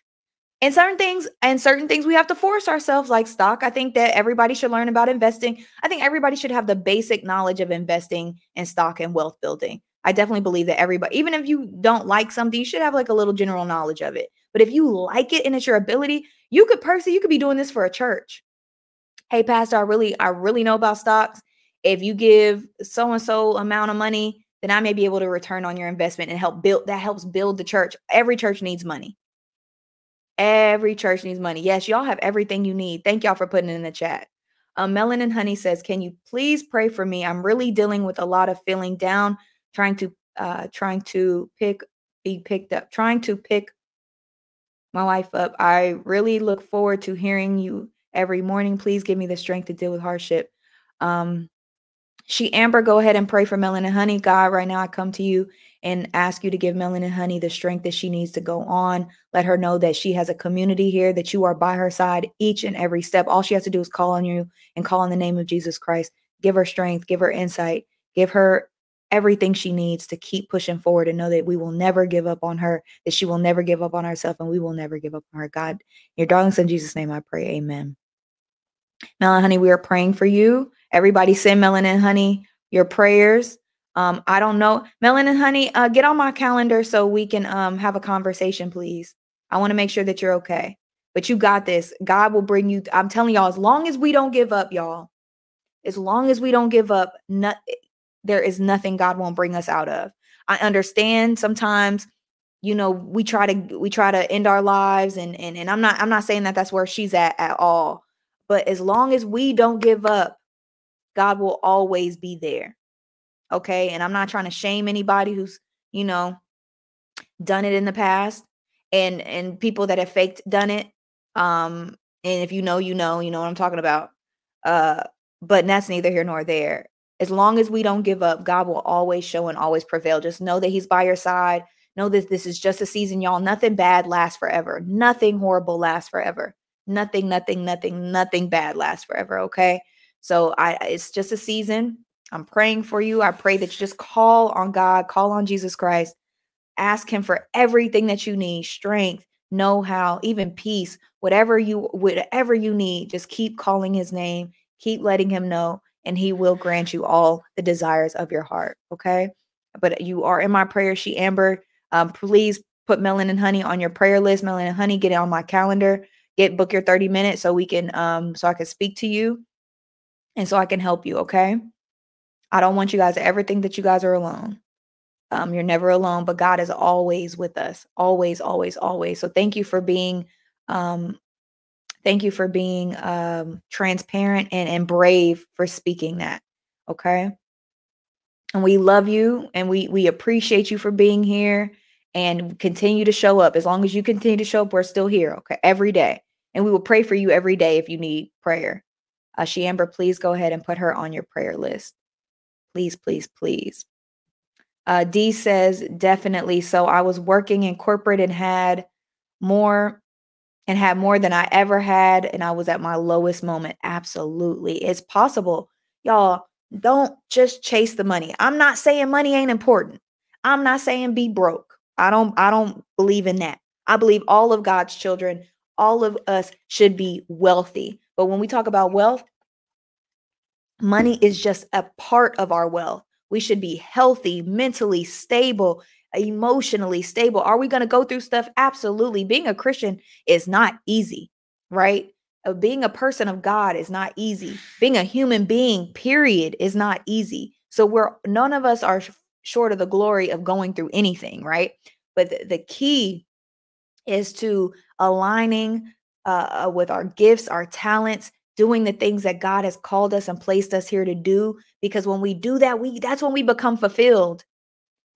and certain things and certain things we have to force ourselves like stock. I think that everybody should learn about investing. I think everybody should have the basic knowledge of investing in stock and wealth building. I definitely believe that everybody even if you don't like something you should have like a little general knowledge of it. But if you like it and it's your ability you could personally you could be doing this for a church. Hey pastor i really i really know about stocks. If you give so and so amount of money then i may be able to return on your investment and help build that helps build the church. Every church needs money Every church needs money. Yes, y'all have everything you need. Thank y'all for putting it in the chat. Um, and Honey says, "Can you please pray for me? I'm really dealing with a lot of feeling down, trying to uh, trying to pick be picked up, trying to pick my life up. I really look forward to hearing you every morning. Please give me the strength to deal with hardship." Um, she Amber, go ahead and pray for Melanin Honey. God, right now I come to you and ask you to give Melanin Honey the strength that she needs to go on. Let her know that she has a community here, that you are by her side each and every step. All she has to do is call on you and call on the name of Jesus Christ. Give her strength, give her insight, give her everything she needs to keep pushing forward and know that we will never give up on her, that she will never give up on herself, and we will never give up on her. God, your darling son, Jesus' name, I pray. Amen. Melanin Honey, we are praying for you. Everybody send Melanin Honey your prayers. Um, I don't know. Melanin Honey, uh, get on my calendar so we can um have a conversation, please. I want to make sure that you're okay. But you got this. God will bring you. I'm telling y'all, as long as we don't give up, y'all, as long as we don't give up, there is nothing God won't bring us out of. I understand sometimes, you know, we try to we try to end our lives, and and and I'm not I'm not saying that that's where she's at at all. But as long as we don't give up, God will always be there. Okay. And I'm not trying to shame anybody who's, you know, done it in the past and and people that have faked done it. Um, and if you know, you know, you know what I'm talking about. Uh, but that's neither here nor there. As long as we don't give up, God will always show and always prevail. Just know that He's by your side. Know that this is just a season, y'all. Nothing bad lasts forever. Nothing horrible lasts forever. Nothing, nothing, nothing, nothing bad lasts forever. Okay. So I it's just a season. I'm praying for you. I pray that you just call on God, call on Jesus Christ. Ask him for everything that you need, strength, know-how, even peace, whatever you whatever you need, just keep calling his name, keep letting him know and he will grant you all the desires of your heart, okay? But you are in my prayer, she Amber. Um, please put Melanin Honey on your prayer list. Melanin Honey, get it on my calendar. Get book your 30 minutes so we can um so I can speak to you and so I can help you, okay? I don't want you guys to ever think that you guys are alone. Um, you're never alone, but God is always with us. Always, always, always. So thank you for being um thank you for being um transparent and, and brave for speaking that. Okay. And we love you and we we appreciate you for being here and continue to show up. As long as you continue to show up, we're still here, okay, every day. And we will pray for you every day if you need prayer. Uh, Shiamber, please go ahead and put her on your prayer list. Please, please, please. Uh, D says, definitely. So I was working in corporate and had more and had more than I ever had. And I was at my lowest moment. Absolutely. It's possible. Y'all, don't just chase the money. I'm not saying money ain't important. I'm not saying be broke. I don't I don't believe in that. I believe all of God's children, all of us should be wealthy. But when we talk about wealth, money is just a part of our wealth. We should be healthy, mentally stable, emotionally stable. Are we going to go through stuff? Absolutely. Being a Christian is not easy, right? Uh, being a person of God is not easy. Being a human being, period, is not easy. So we're none of us are short of the glory of going through anything, right? But the, the key is to aligning uh, with our gifts, our talents, doing the things that God has called us and placed us here to do. Because when we do that, we that's when we become fulfilled.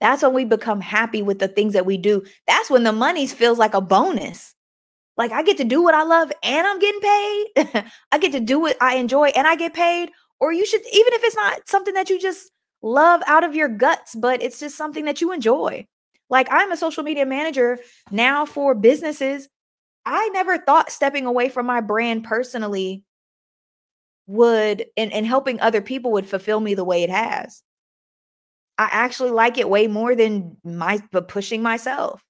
That's when we become happy with the things that we do. That's when the money feels like a bonus. Like I get to do what I love and I'm getting paid. I get to do what I enjoy and I get paid. Or you should, even if it's not something that you just love out of your guts, but it's just something that you enjoy. Like I'm a social media manager now for businesses. I never thought stepping away from my brand personally would and, and helping other people would fulfill me the way it has. I actually like it way more than my but pushing myself.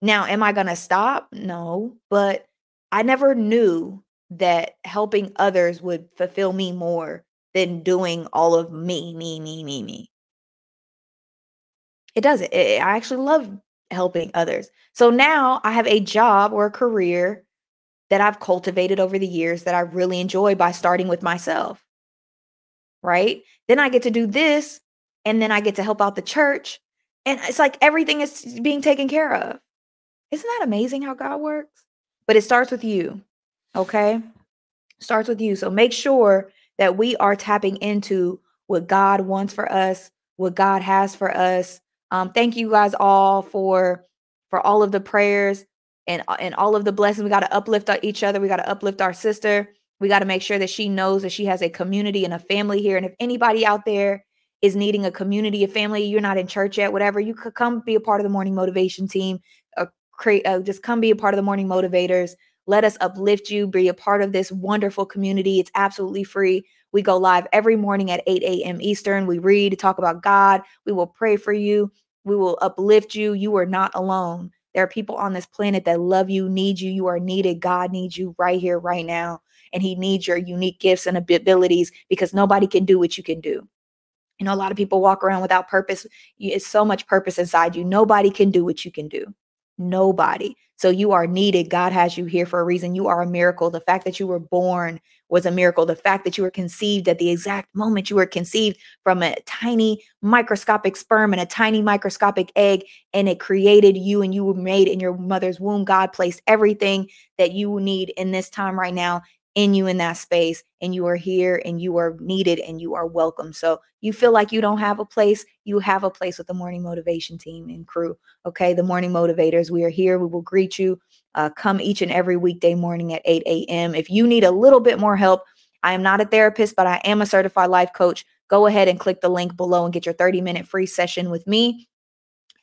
Now, am I to stop? No, but I never knew that helping others would fulfill me more than doing all of me, me, me, me, me. It doesn't. It, I actually love helping others. So now I have a job or a career that I've cultivated over the years that I really enjoy by starting with myself. Right? Then I get to do this and then I get to help out the church and it's like everything is being taken care of. Isn't that amazing how God works? But it starts with you. Okay? Starts with you. So make sure that we are tapping into what God wants for us, what God has for us. Um, thank you guys all for for all of the prayers and uh, and all of the blessings. We got to uplift each other. We got to uplift our sister. We got to make sure that she knows that she has a community and a family here. And if anybody out there is needing a community, a family, you're not in church yet, whatever, you could come be a part of the morning motivation team. Uh, create, uh, just come be a part of the morning motivators. Let us uplift you, be a part of this wonderful community. It's absolutely free. We go live every morning at 8 a.m. Eastern. We read, talk about God. We will pray for you. We will uplift you. You are not alone. There are people on this planet that love you, need you. You are needed. God needs you right here, right now. And He needs your unique gifts and abilities because nobody can do what you can do. You know, a lot of people walk around without purpose. It's so much purpose inside you. Nobody can do what you can do. Nobody. So you are needed. God has you here for a reason. You are a miracle. The fact that you were born was a miracle. The fact that you were conceived at the exact moment you were conceived from a tiny microscopic sperm and a tiny microscopic egg, and it created you and you were made in your mother's womb. God placed everything that you need in this time right now in you in that space and you are here and you are needed and you are welcome. So you feel like you don't have a place, you have a place with the morning motivation team and crew. Okay. The morning motivators, we are here. We will greet you. Uh, come each and every weekday morning at 8 a.m. If you need a little bit more help, I am not a therapist, but I am a certified life coach. Go ahead and click the link below and get your 30 minute free session with me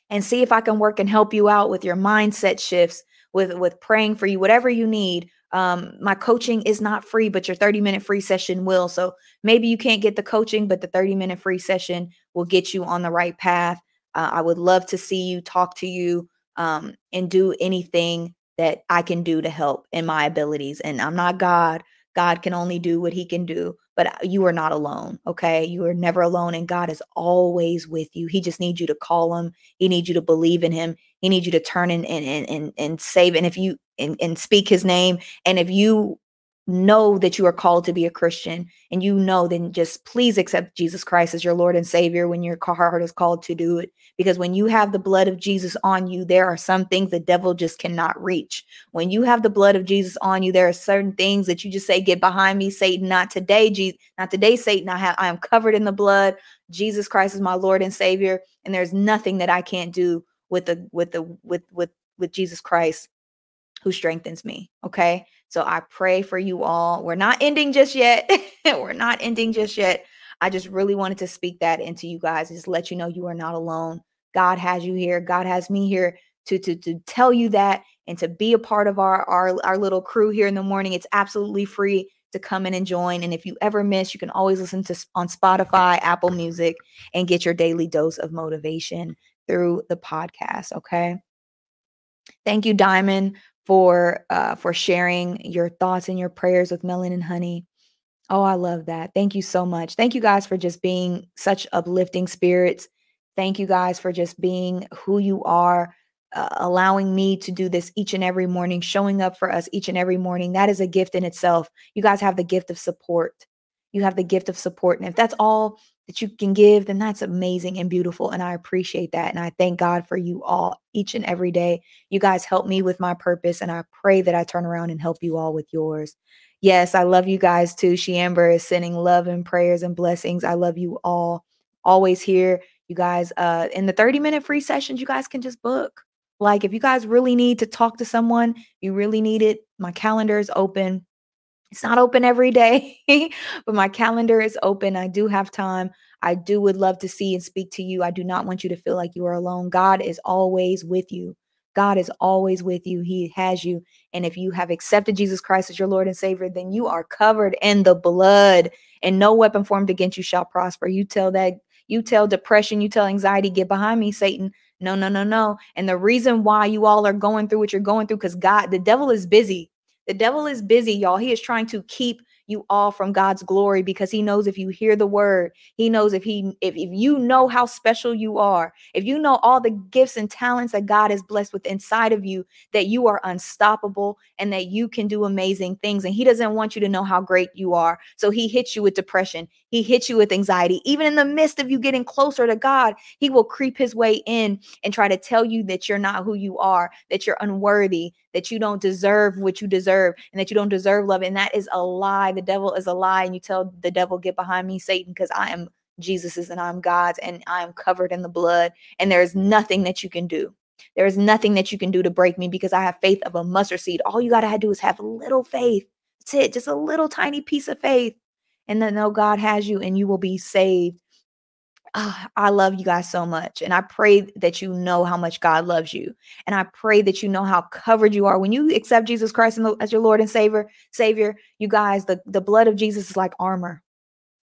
and see if I can work and help you out with your mindset shifts, with, with praying for you, whatever you need um, my coaching is not free, but your 30 minute free session will. So maybe you can't get the coaching, but the 30 minute free session will get you on the right path. Uh, I would love to see you, talk to you, um, and do anything that I can do to help in my abilities. And I'm not God. God can only do what he can do, but uh, you are not alone. Okay. You are never alone. And God is always with you. He just needs you to call him. He needs you to believe in him. He needs you to turn and, and, and, and save. And if you, and, and speak his name. And if you know that you are called to be a Christian and you know, then just please accept Jesus Christ as your Lord and Savior when your heart is called to do it. Because when you have the blood of Jesus on you, there are some things the devil just cannot reach. When you have the blood of Jesus on you, there are certain things that you just say, "Get behind me, Satan! Not today, Jesus! Not today, Satan! I have I am covered in the blood. Jesus Christ is my Lord and Savior, and there's nothing that I can't do with the with the with with with Jesus Christ who strengthens me. Okay. So I pray for you all. We're not ending just yet. We're not ending just yet. I just really wanted to speak that into you guys, just let you know you are not alone. God has you here. God has me here to to to tell you that and to be a part of our our our little crew here in the morning. It's absolutely free to come in and join. And if you ever miss, you can always listen to on Spotify, Apple Music, and get your daily dose of motivation through the podcast. Okay. Thank you, Diamond, for uh, for sharing your thoughts and your prayers with Melanin Honey. Oh, I love that. Thank you so much. Thank you guys for just being such uplifting spirits. Thank you guys for just being who you are, uh, allowing me to do this each and every morning, showing up for us each and every morning. That is a gift in itself. You guys have the gift of support. You have the gift of support. And if that's all that you can give, then that's amazing and beautiful. And I appreciate that. And I thank God for you all each and every day. You guys help me with my purpose. And I pray that I turn around and help you all with yours. Yes, I love you guys too. She Amber is sending love and prayers and blessings. I love you all. Always here. You guys, uh, in the 30 minute free sessions, you guys can just book. Like if you guys really need to talk to someone, you really need it. My calendar is open it's not open every day, but my calendar is open. I do have time. I do would love to see and speak to you. I do not want you to feel like you are alone. God is always with you. God is always with you. He has you. And if you have accepted Jesus Christ as your Lord and Savior, then you are covered in the blood, and no weapon formed against you shall prosper. You tell that, you tell depression, you tell anxiety, get behind me, Satan. No, no, no, no. And the reason why you all are going through what you're going through, because God, the devil is busy. The devil is busy, y'all. He is trying to keep you all from God's glory because he knows if you hear the word, he knows if he if, if you know how special you are, if you know all the gifts and talents that God has blessed with inside of you, that you are unstoppable and that you can do amazing things. And he doesn't want you to know how great you are. So he hits you with depression. He hits you with anxiety. Even in the midst of you getting closer to God, he will creep his way in and try to tell you that you're not who you are, that you're unworthy, that you don't deserve what you deserve, and that you don't deserve love. And that is a lie the devil is a lie and you tell the devil get behind me satan because i am jesus's and i'm god's and i am covered in the blood and there is nothing that you can do. There is nothing that you can do to break me because i have faith of a mustard seed. All you got to do is have a little faith. That's it just a little tiny piece of faith. And then know god has you and you will be saved oh, I love you guys so much. And I pray that you know how much God loves you. And I pray that you know how covered you are. When you accept Jesus Christ as your Lord and Savior, Savior, you guys, the, the blood of Jesus is like armor.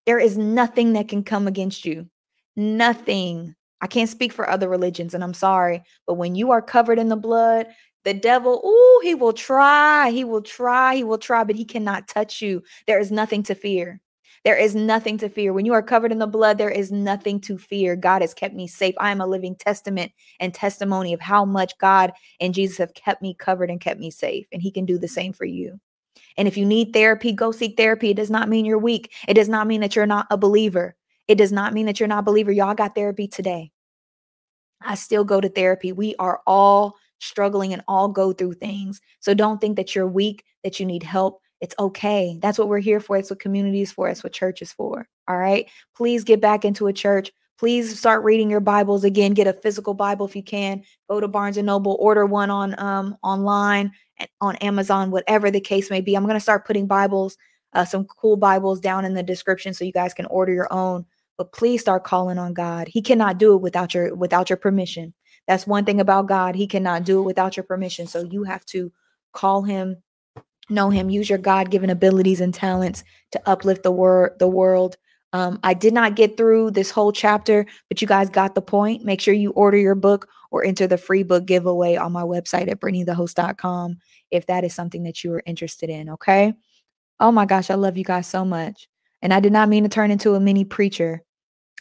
There is nothing that can come against you. Nothing. I can't speak for other religions, and I'm sorry. But when you are covered in the blood, the devil, oh, he will try. He will try. He will try, but he cannot touch you. There is nothing to fear. There is nothing to fear. When you are covered in the blood, there is nothing to fear. God has kept me safe. I am a living testament and testimony of how much God and Jesus have kept me covered and kept me safe. And He can do the same for you. And if you need therapy, go seek therapy. It does not mean you're weak. It does not mean that you're not a believer. It does not mean that you're not a believer. Y'all got therapy today. I still go to therapy. We are all struggling and all go through things. So don't think that you're weak, that you need help. It's okay. That's what we're here for. It's what community is for. It's what church is for. All right. Please get back into a church. Please start reading your Bibles again. Get a physical Bible if you can. Go to Barnes and Noble, order one on um online on Amazon, whatever the case may be. I'm gonna start putting Bibles, uh, some cool Bibles down in the description so you guys can order your own. But please start calling on God. He cannot do it without your without your permission. That's one thing about God. He cannot do it without your permission. So you have to call him know him use your god-given abilities and talents to uplift the word the world Um, I did not get through this whole chapter, but you guys got the point. Make sure you order your book or enter the free book giveaway on my website at brittanythehost.com if that is something that you are interested in. Okay. Oh my gosh, I love you guys so much. And I did not mean to turn into a mini preacher.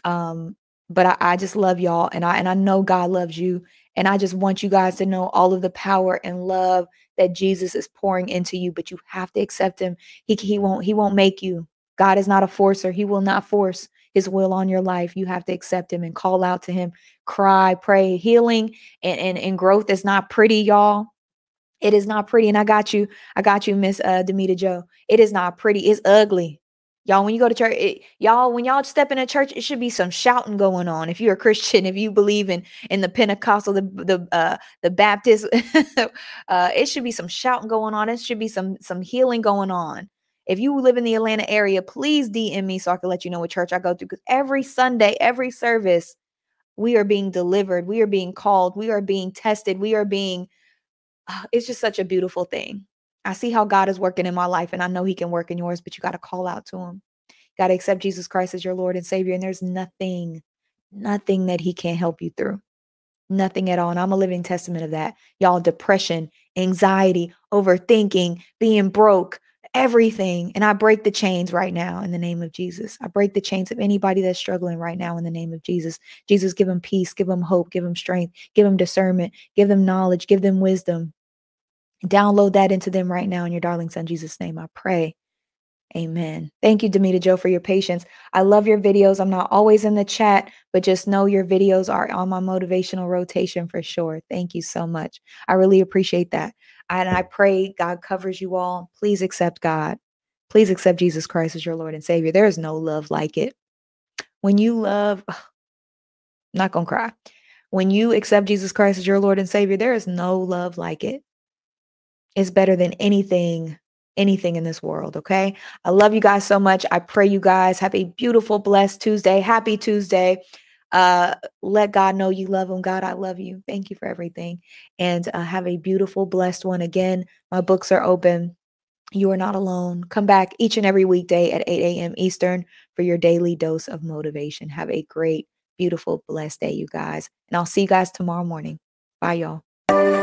Um, but I, I just love y'all and I and I know God loves you. And I just want you guys to know all of the power and love that Jesus is pouring into you, but you have to accept him. He he won't he won't make you. God is not a forcer. He will not force his will on your life. You have to accept him and call out to him, cry, pray. Healing and, and, and growth is not pretty, y'all. It is not pretty. And I got you. I got you, Miss uh, Demita Joe. It is not pretty. It's ugly. Y'all, when you go to church, it, y'all, when y'all step in a church, it should be some shouting going on. If you're a Christian, if you believe in in the Pentecostal, the the uh, the Baptist, uh, it should be some shouting going on. It should be some some healing going on. If you live in the Atlanta area, please DM me so I can let you know what church I go to. Because every Sunday, every service, we are being delivered, we are being called, we are being tested, we are being. Uh, it's just such a beautiful thing. I see how God is working in my life and I know he can work in yours, but you got to call out to him. Got to accept Jesus Christ as your Lord and Savior. And there's nothing, nothing that he can't help you through. Nothing at all. And I'm a living testament of that. Y'all, depression, anxiety, overthinking, being broke, everything. And I break the chains right now in the name of Jesus. I break the chains of anybody that's struggling right now in the name of Jesus. Jesus, give them peace, give them hope, give them strength, give them discernment, give them knowledge, give them wisdom. Download that into them right now in your darling son Jesus' name. I pray. Amen. Thank you, Demita Joe, for your patience. I love your videos. I'm not always in the chat, but just know your videos are on my motivational rotation for sure. Thank you so much. I really appreciate that. And I pray God covers you all. Please accept God. Please accept Jesus Christ as your Lord and Savior. There is no love like it. When you love, ugh, not gonna cry. When you accept Jesus Christ as your Lord and Savior, there is no love like it is better than anything anything in this world okay? I love you guys so much. I pray you guys have a beautiful blessed tuesday. Happy tuesday. Uh let god know you love him. God i love you. Thank you for everything. And uh, have a beautiful blessed one again. My books are open. You are not alone. Come back each and every weekday at 8 a.m eastern for your daily dose of motivation. Have a great beautiful blessed day you guys. And i'll see you guys tomorrow morning. Bye y'all